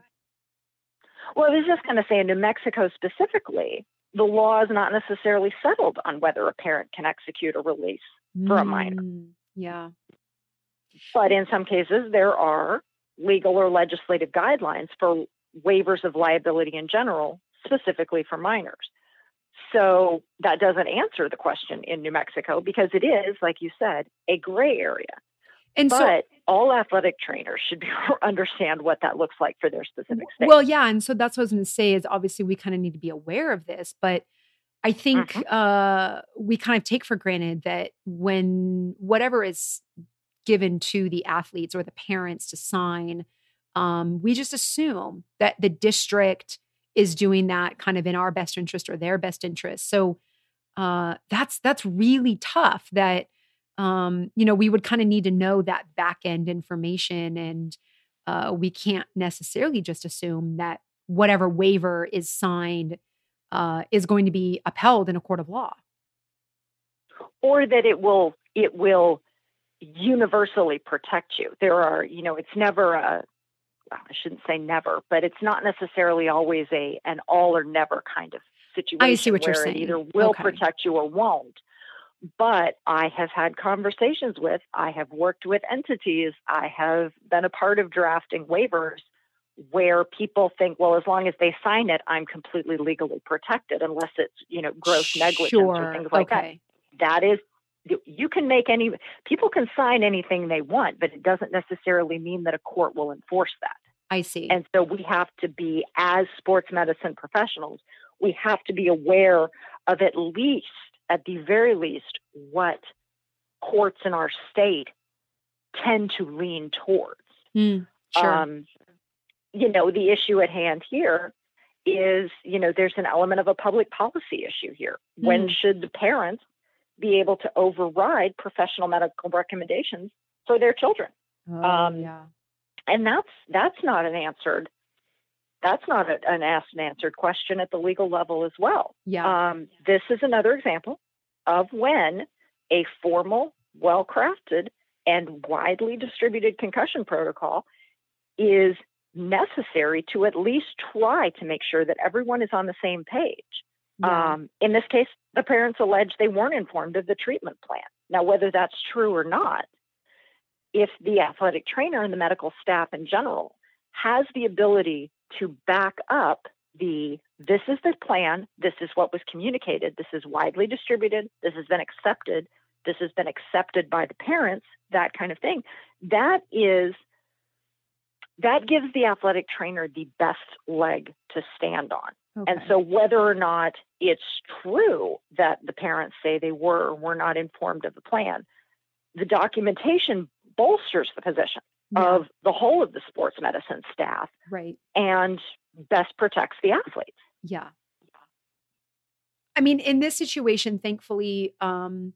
well, I was just going to say in New Mexico specifically, the law is not necessarily settled on whether a parent can execute a release. For a minor. Mm, Yeah. But in some cases, there are legal or legislative guidelines for waivers of liability in general, specifically for minors. So that doesn't answer the question in New Mexico because it is, like you said, a gray area. And so But all athletic trainers should be, understand what that looks like for their specific state. Well, yeah, and so that's what I was going to say is obviously we kind of need to be aware of this, but I think Mhm. uh, we kind of take for granted that when whatever is given to the athletes or the parents to sign, um, we just assume that the district is doing that kind of in our best interest or their best interest. So uh, that's that's really tough. That um, you know we would kind of need to know that back end information and uh, we can't necessarily just assume that whatever waiver is signed uh, is going to be upheld in a court of law. or that it will it will universally protect you. There are, you know, it's never a I shouldn't say never, but it's not necessarily always a an all or never kind of situation I see what you're saying. it either will Okay. protect you or won't. But I have had conversations with, I have worked with entities, I have been a part of drafting waivers where people think, well, as long as they sign it, I'm completely legally protected, unless it's, you know, gross negligence or things like that that is you- can make any people can sign anything they want but it doesn't necessarily mean that a court will enforce that I see. and so we have to be as sports medicine professionals we have to be aware of at least at the very least what courts in our state tend to lean towards Mm, sure. um, you know, the issue at hand here is, you know, there's an element of a public policy issue here. When Mm. should the parents be able to override professional medical recommendations for their children? oh, um, yeah. And that's that's not an answered that's not a, an asked and answered question at the legal level as well. Yeah. Um, this is another example of when a formal, well crafted, and widely distributed concussion protocol is necessary to at least try to make sure that everyone is on the same page. Yeah. Um, in this case, the parents allege they weren't informed of the treatment plan. Now, whether that's true or not, if the athletic trainer and the medical staff in general has the ability to back up the this is the plan, this is what was communicated, this is widely distributed, this has been accepted, this has been accepted by the parents, that kind of thing, that is that gives the athletic trainer the best leg to stand on. And so, whether or not it's true that the parents say they were or were not informed of the plan, the documentation bolsters the position Yeah, of the whole of the sports medicine staff right. and best protects the athletes. Yeah. I mean, in this situation, thankfully, um,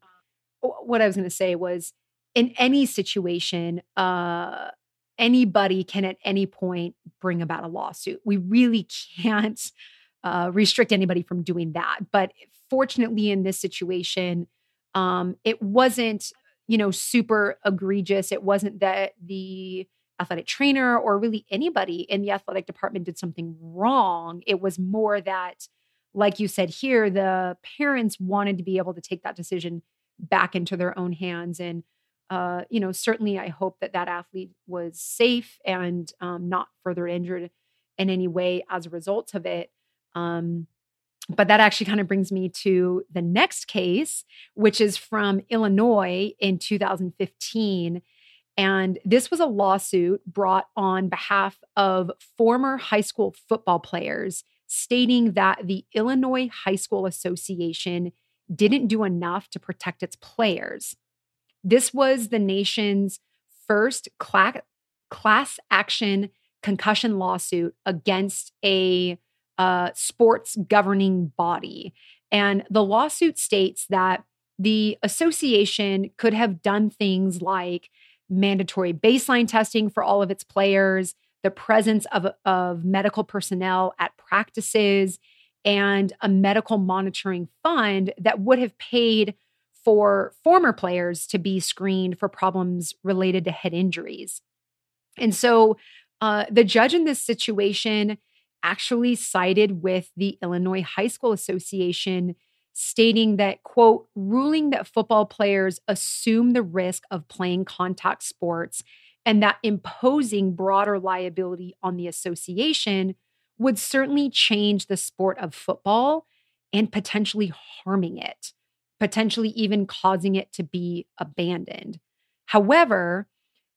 what I was going to say was in any situation, uh, anybody can at any point bring about a lawsuit. We really can't uh, restrict anybody from doing that. But fortunately, in this situation, um, it wasn't, you know, super egregious. It wasn't that the athletic trainer or really anybody in the athletic department did something wrong. It was more that, like you said here, the parents wanted to be able to take that decision back into their own hands. And, uh, you know, certainly I hope that that athlete was safe and um, not further injured in any way as a result of it. Um, but that actually kind of brings me to the next case, which is from Illinois in 2015. And this was a lawsuit brought on behalf of former high school football players, stating that the Illinois High School Association didn't do enough to protect its players. This was the nation's first cla- class action concussion lawsuit against a uh, sports governing body. And the lawsuit states that the association could have done things like mandatory baseline testing for all of its players, the presence of, of medical personnel at practices, and a medical monitoring fund that would have paid for former players to be screened for problems related to head injuries. And so uh, the judge in this situation actually sided with the Illinois High School Association, stating that, quote, ruling that football players assume the risk of playing contact sports and that imposing broader liability on the association would certainly change the sport of football and potentially harming it, potentially even causing it to be abandoned. However,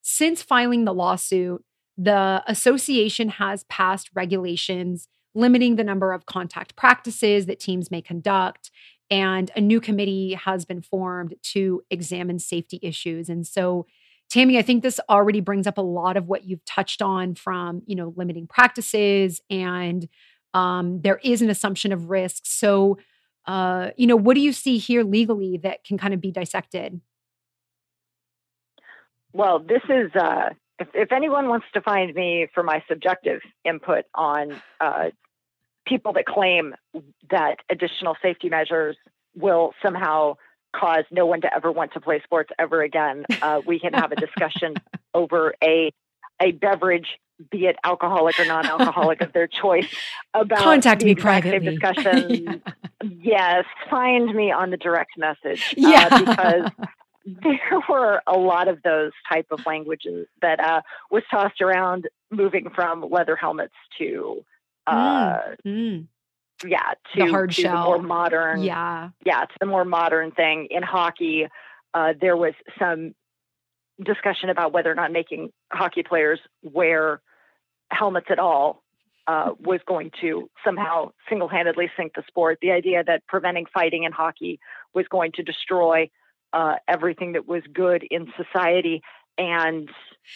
since filing the lawsuit, the association has passed regulations limiting the number of contact practices that teams may conduct. And a new committee has been formed to examine safety issues. And so, Tammi, I think this already brings up a lot of what you've touched on from, you know, limiting practices and um, there is an assumption of risk. So, uh, you know, what do you see here legally that can kind of be dissected? Well, this is uh, if, if anyone wants to find me for my subjective input on uh, people that claim that additional safety measures will somehow cause no one to ever want to play sports ever again, uh, we can have a discussion over a a beverage, be it alcoholic or non-alcoholic of their choice. About contact me privately. Discussion. yeah. Yes, find me on the direct message. Uh, yeah, uh, because there were a lot of those type of languages that uh, was tossed around, moving from leather helmets to, uh, mm, mm. yeah, to the hard to shell, the more modern, yeah, yeah, to the more modern thing in hockey. Uh, there was some discussion about whether or not making hockey players wear helmets at all uh, was going to somehow single-handedly sink the sport. The idea that preventing fighting in hockey was going to destroy uh, everything that was good in society. And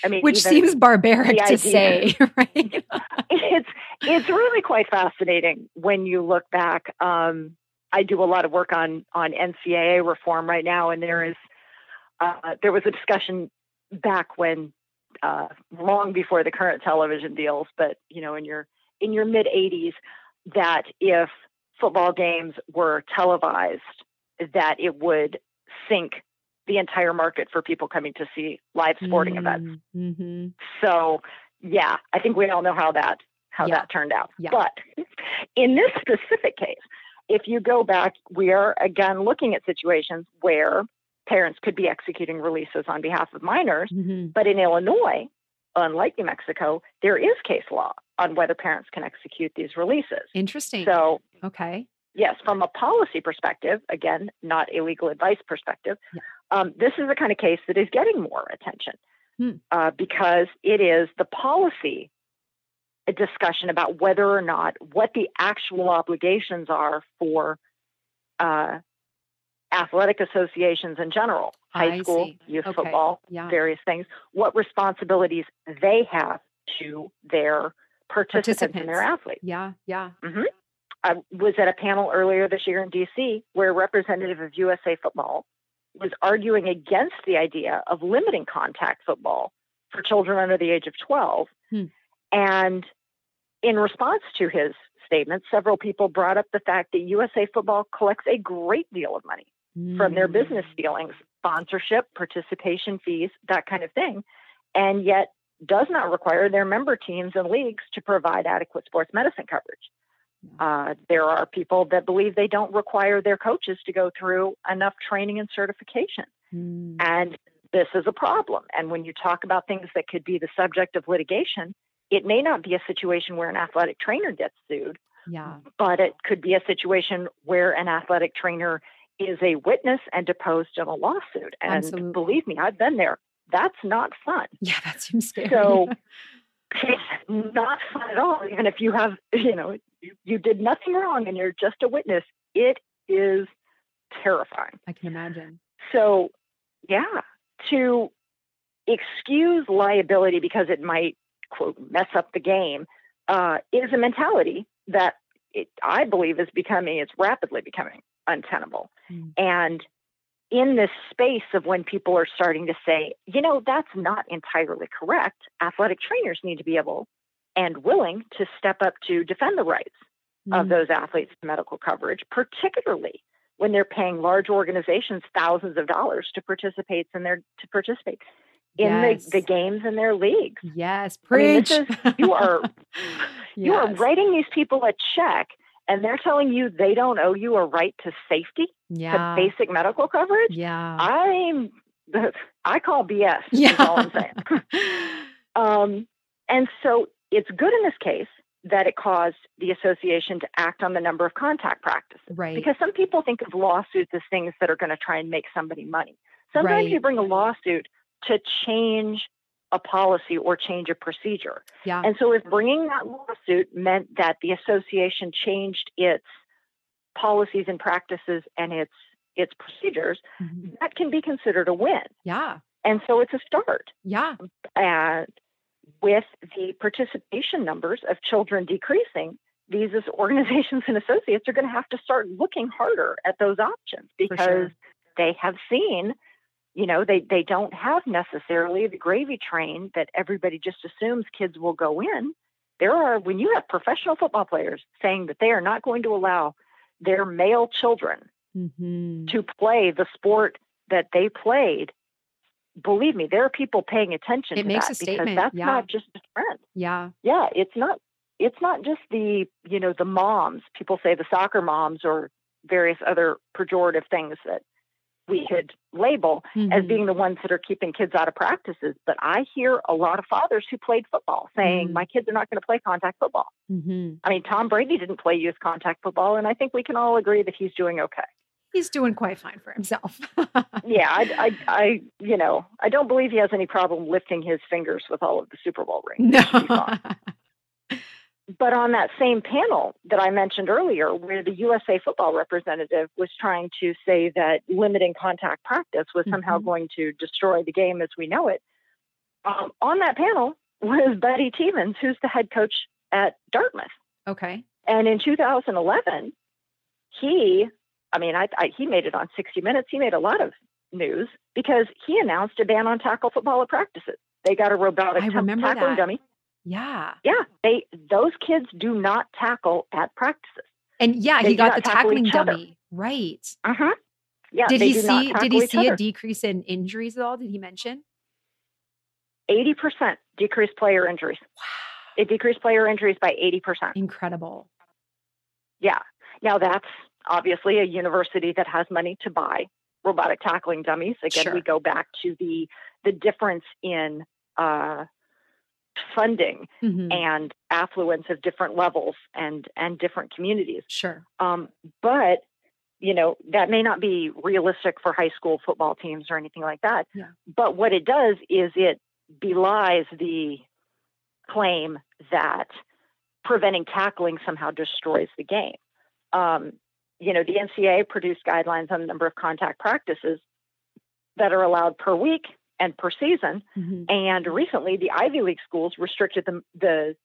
I mean, which seems barbaric to say, right? it's it's really quite fascinating when you look back. Um, I do a lot of work on on NCAA reform right now, and there is uh, there was a discussion back when uh, long before the current television deals, but you know, in your in your mid 80s, that if football games were televised, that it would sink the entire market for people coming to see live sporting mm-hmm. events. So, yeah, I think we all know how that how yeah. that turned out. Yeah. But in this specific case, if you go back, we are again looking at situations where parents could be executing releases on behalf of minors. Mm-hmm. But in Illinois, unlike New Mexico, there is case law on whether parents can execute these releases. Interesting. So, okay yes, from a policy perspective, again, not a legal advice perspective, yeah. um, this is the kind of case that is getting more attention hmm. uh, because it is the policy a discussion about whether or not what the actual obligations are for uh, athletic associations in general, high I school, see. youth okay. football, yeah. various things, what responsibilities they have to their participants, participants. and their athletes. Yeah, yeah. Mm-hmm. I was at a panel earlier this year in DC where a representative of USA Football was arguing against the idea of limiting contact football for children under the age of 12. Hmm. And in response to his statement, several people brought up the fact that USA Football collects a great deal of money mm. from their business dealings, sponsorship, participation fees, that kind of thing, and yet does not require their member teams and leagues to provide adequate sports medicine coverage. Uh, there are people that believe they don't require their coaches to go through enough training and certification. Mm. And this is a problem. And when you talk about things that could be the subject of litigation, it may not be a situation where an athletic trainer gets sued, Yeah. But it could be a situation where an athletic trainer is a witness and deposed in a lawsuit. And Absolutely. believe me, I've been there. That's not fun. Yeah, that seems scary. So it's not fun at all. Even if you have, you know, you, you did nothing wrong and you're just a witness, it is terrifying. I can imagine. So, yeah, to excuse liability because it might, quote, mess up the game uh, is a mentality that it, I believe is becoming, it's rapidly becoming untenable. Mm. And in this space of when people are starting to say, you know, that's not entirely correct, athletic trainers need to be able and willing to step up to defend the rights of Mm. those athletes to medical coverage, particularly when they're paying large organizations thousands of dollars to participate in their to participate in Yes. the, the games in their leagues. Yes, I mean, preach. you are- You are writing these people a check and they're telling you they don't owe you a right to safety, Yeah. to basic medical coverage. Yeah. I'm I call BS. yeah. Is all I'm saying. Um, and so it's good in this case that it caused the association to act on the number of contact practices. right. Because some people think of lawsuits as things that are going to try and make somebody money. Sometimes Right. you bring a lawsuit to change a policy or change a procedure. yeah. And so if bringing that lawsuit meant that the association changed its policies and practices and its its procedures, Mhm. that can be considered a win. Yeah. And so it's a start. Yeah. And with the participation numbers of children decreasing, these organizations and associates are going to have to start looking harder at those options because sure. they have seen, you know, they, they don't have necessarily the gravy train that everybody just assumes kids will go in. There are, when you have professional football players saying that they are not going to allow their male children hmm to play the sport that they played, believe me, there are people paying attention It to makes that a statement, because that's yeah. not just a trend. Yeah. Yeah, it's not it's not just the, you know, the moms, people say the soccer moms or various other pejorative things that we could label as Mhm. being the ones that are keeping kids out of practices, but I hear a lot of fathers who played football saying Mm. my kids are not going to play contact football. Mhm. I mean, Tom Brady didn't play youth contact football and I think we can all agree that he's doing okay. He's doing quite fine for himself. yeah, I, I, I, you know, I don't believe he has any problem lifting his fingers with all of the Super Bowl rings. no. But on that same panel that I mentioned earlier, where the USA football representative was trying to say that limiting contact practice was somehow Mhm. going to destroy the game as we know it, um, on that panel was Buddy Teevens, who's the head coach at Dartmouth. okay. And in 2011, he, I mean, I, I, he made it on 60 Minutes. He made a lot of news because he announced a ban on tackle football at practices. They got a robotic I remember tackling that. dummy. Yeah. Yeah, they those kids do not tackle at practices. And yeah, They he got the tackling other. dummy. Right. Uh huh. Yeah. did he see did he see a decrease in injuries at all? Did he mention? Eighty percent decreased player injuries. Wow. It decreased player injuries by eighty percent. Incredible. Yeah. Now that's obviously a university that has money to buy robotic tackling dummies. Again, Sure. we go back to the the difference in uh, funding Mhm. and affluence of different levels and and different communities. Sure. Um, but you know that may not be realistic for high school football teams or anything like that. Yeah. But what it does is it belies the claim that preventing tackling somehow destroys the game. Um, you know, the NCAA produced guidelines on the number of contact practices that are allowed per week and per season. Mhm. And recently, the Ivy League schools restricted the, the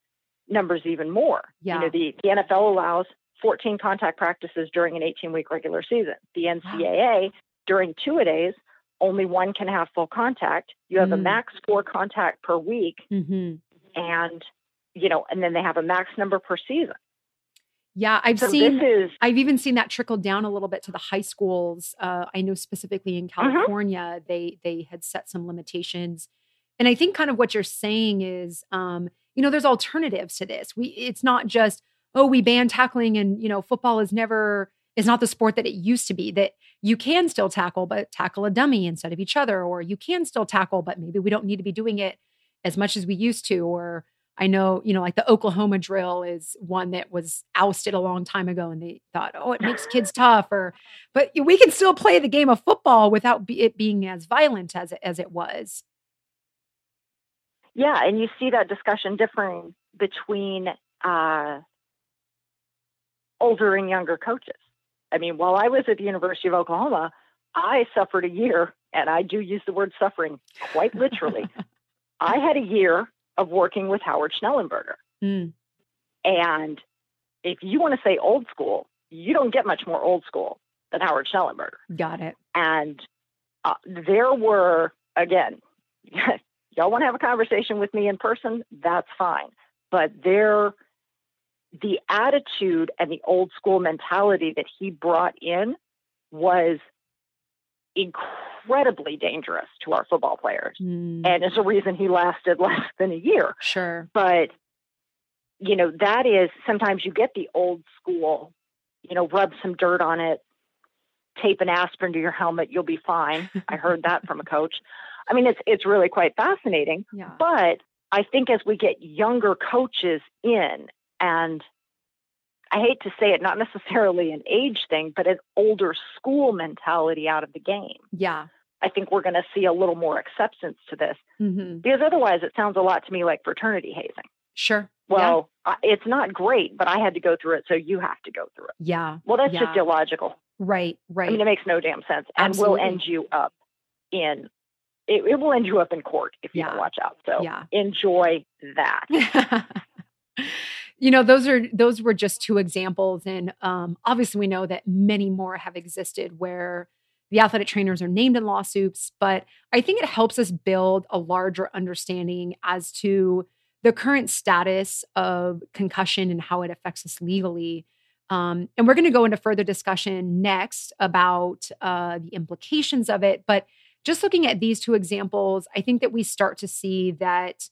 numbers even more. Yeah. You know, the, the NFL allows 14 contact practices during an 18 week regular season. The NCAA, during two a days, only one can have full contact. You have a Mm. max four contact per week, Mhm. and you know, and then they have a max number per season. Yeah, I've So seen is I've even seen that trickle down a little bit to the high schools. Uh, I know specifically in Mm-hmm. California, they they had set some limitations, and I think kind of what you're saying is, um, you know, there's alternatives to this. We it's not just oh we ban tackling and you know football is never is not the sport that it used to be. That you can still tackle, but tackle a dummy instead of each other, or you can still tackle, but maybe we don't need to be doing it as much as we used to, or I know, you know, like the Oklahoma drill is one that was ousted a long time ago and they thought, oh, it makes kids tough or, but we can still play the game of football without be, it being as violent as it, as it was. Yeah. And you see that discussion differing between uh, older and younger coaches. I mean, while I was at the University of Oklahoma, I suffered a year, and I do use the word suffering quite literally. I had a year of working with Howard Schnellenberger. Mm. And if you want to say old school, you don't get much more old school than Howard Schnellenberger. Got it. And uh, there were, again, y'all want to have a conversation with me in person? That's fine. But there, the attitude and the old school mentality that he brought in was incredibly dangerous to our football players. Mm. And it's a reason he lasted less than a year. Sure. But, you know, that is sometimes you get the old school, you know, rub some dirt on it, tape an aspirin to your helmet, you'll be fine. I heard that from a coach. I mean, it's it's really quite fascinating. Yeah. But I think as we get younger coaches in and I hate to say it, not necessarily an age thing, but an older school mentality out of the game. Yeah. I think we're going to see a little more acceptance to this mm-hmm. because otherwise it sounds a lot to me like fraternity hazing. Sure. Well, yeah. it's not great, but I had to go through it, so you have to go through it. Yeah. Well, that's yeah. just illogical. Right, right. I mean, it makes no damn sense and Absolutely. will end you up in it, it, will end you up in court if you yeah. don't watch out. So yeah. enjoy that. you know those are those were just two examples and um, obviously we know that many more have existed where the athletic trainers are named in lawsuits but i think it helps us build a larger understanding as to the current status of concussion and how it affects us legally. Um, and we're going to go into further discussion next about uh, the implications of it but just looking at these two examples i think that we start to see that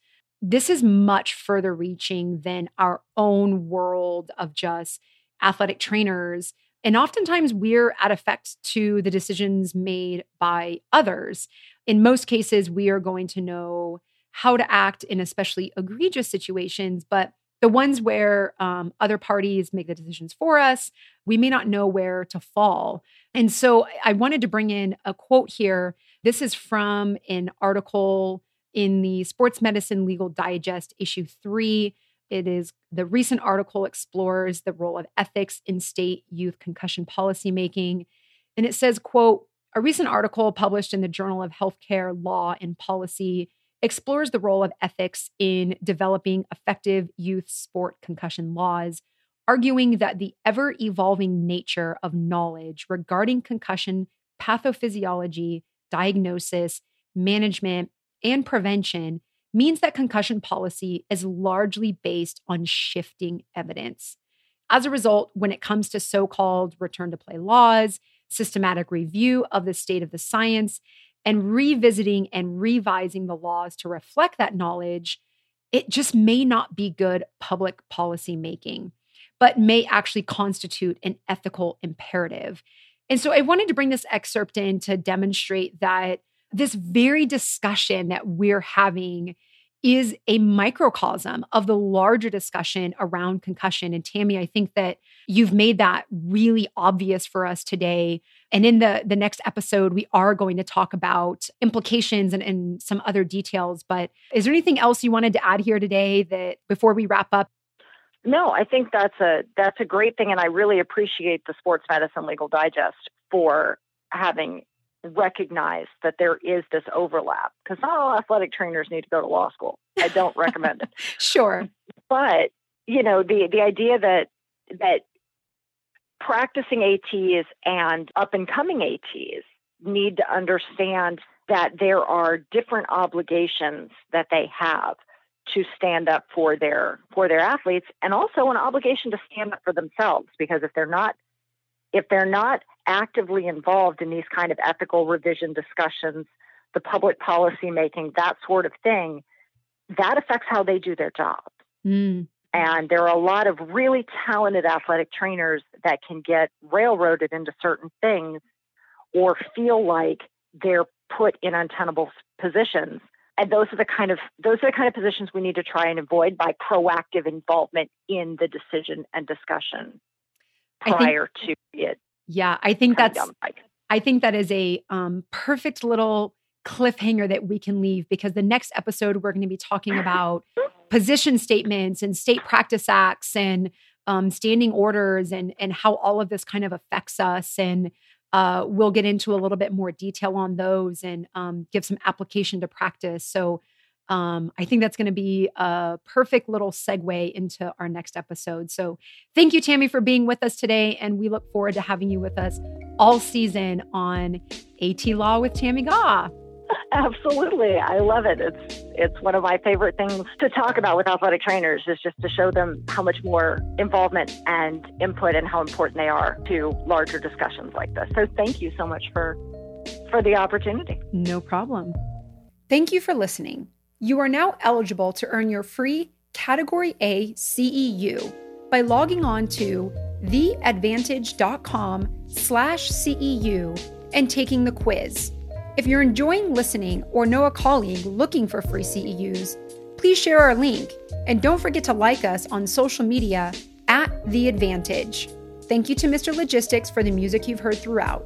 this is much further reaching than our own world of just athletic trainers. And oftentimes we're at effect to the decisions made by others. In most cases, we are going to know how to act in especially egregious situations, but the ones where um, other parties make the decisions for us, we may not know where to fall. And so I wanted to bring in a quote here. This is from an article in the Sports Medicine Legal Digest, issue three. It is the recent article explores the role of ethics in state youth concussion policymaking. And it says, quote, a recent article published in the Journal of Healthcare Law and Policy explores the role of ethics in developing effective youth sport concussion laws, arguing that the ever evolving nature of knowledge regarding concussion pathophysiology, diagnosis, management, and prevention means that concussion policy is largely based on shifting evidence. As a result, when it comes to so called return to play laws, systematic review of the state of the science, and revisiting and revising the laws to reflect that knowledge, it just may not be good public policy making, but may actually constitute an ethical imperative. And so I wanted to bring this excerpt in to demonstrate that this very discussion that we're having is a microcosm of the larger discussion around concussion. And Tammi, I think that you've made that really obvious for us today. And in the, the next episode, we are going to talk about implications and, and some other details. But is there anything else you wanted to add here today that before we wrap up? No, I think that's a that's a great thing, and I really appreciate the Sports Medicine Legal Digest for having recognize that there is this overlap because not all athletic trainers need to go to law school. I don't recommend it. Sure. But, you know, the the idea that that practicing ATs and up and coming ATs need to understand that there are different obligations that they have to stand up for their for their athletes and also an obligation to stand up for themselves because if they're not if they're not actively involved in these kind of ethical revision discussions, the public policy making, that sort of thing, that affects how they do their job. Mm. And there are a lot of really talented athletic trainers that can get railroaded into certain things or feel like they're put in untenable positions and those are the kind of those are the kind of positions we need to try and avoid by proactive involvement in the decision and discussion prior think, to it. Yeah, I think that's I think that is a um, perfect little cliffhanger that we can leave because the next episode we're going to be talking about position statements and state practice acts and um, standing orders and and how all of this kind of affects us and uh, we'll get into a little bit more detail on those and um, give some application to practice. So um, I think that's going to be a perfect little segue into our next episode. So thank you, Tammi, for being with us today. And we look forward to having you with us all season on AT Law with Tammi Gaw. Absolutely. I love it. It's it's one of my favorite things to talk about with athletic trainers is just to show them how much more involvement and input and how important they are to larger discussions like this. So thank you so much for for the opportunity. No problem. Thank you for listening. You are now eligible to earn your free Category A CEU by logging on to theadvantage.com slash CEU and taking the quiz. If you're enjoying listening or know a colleague looking for free CEUs, please share our link and don't forget to like us on social media at The Advantage. Thank you to Mr. Logistix for the music you've heard throughout.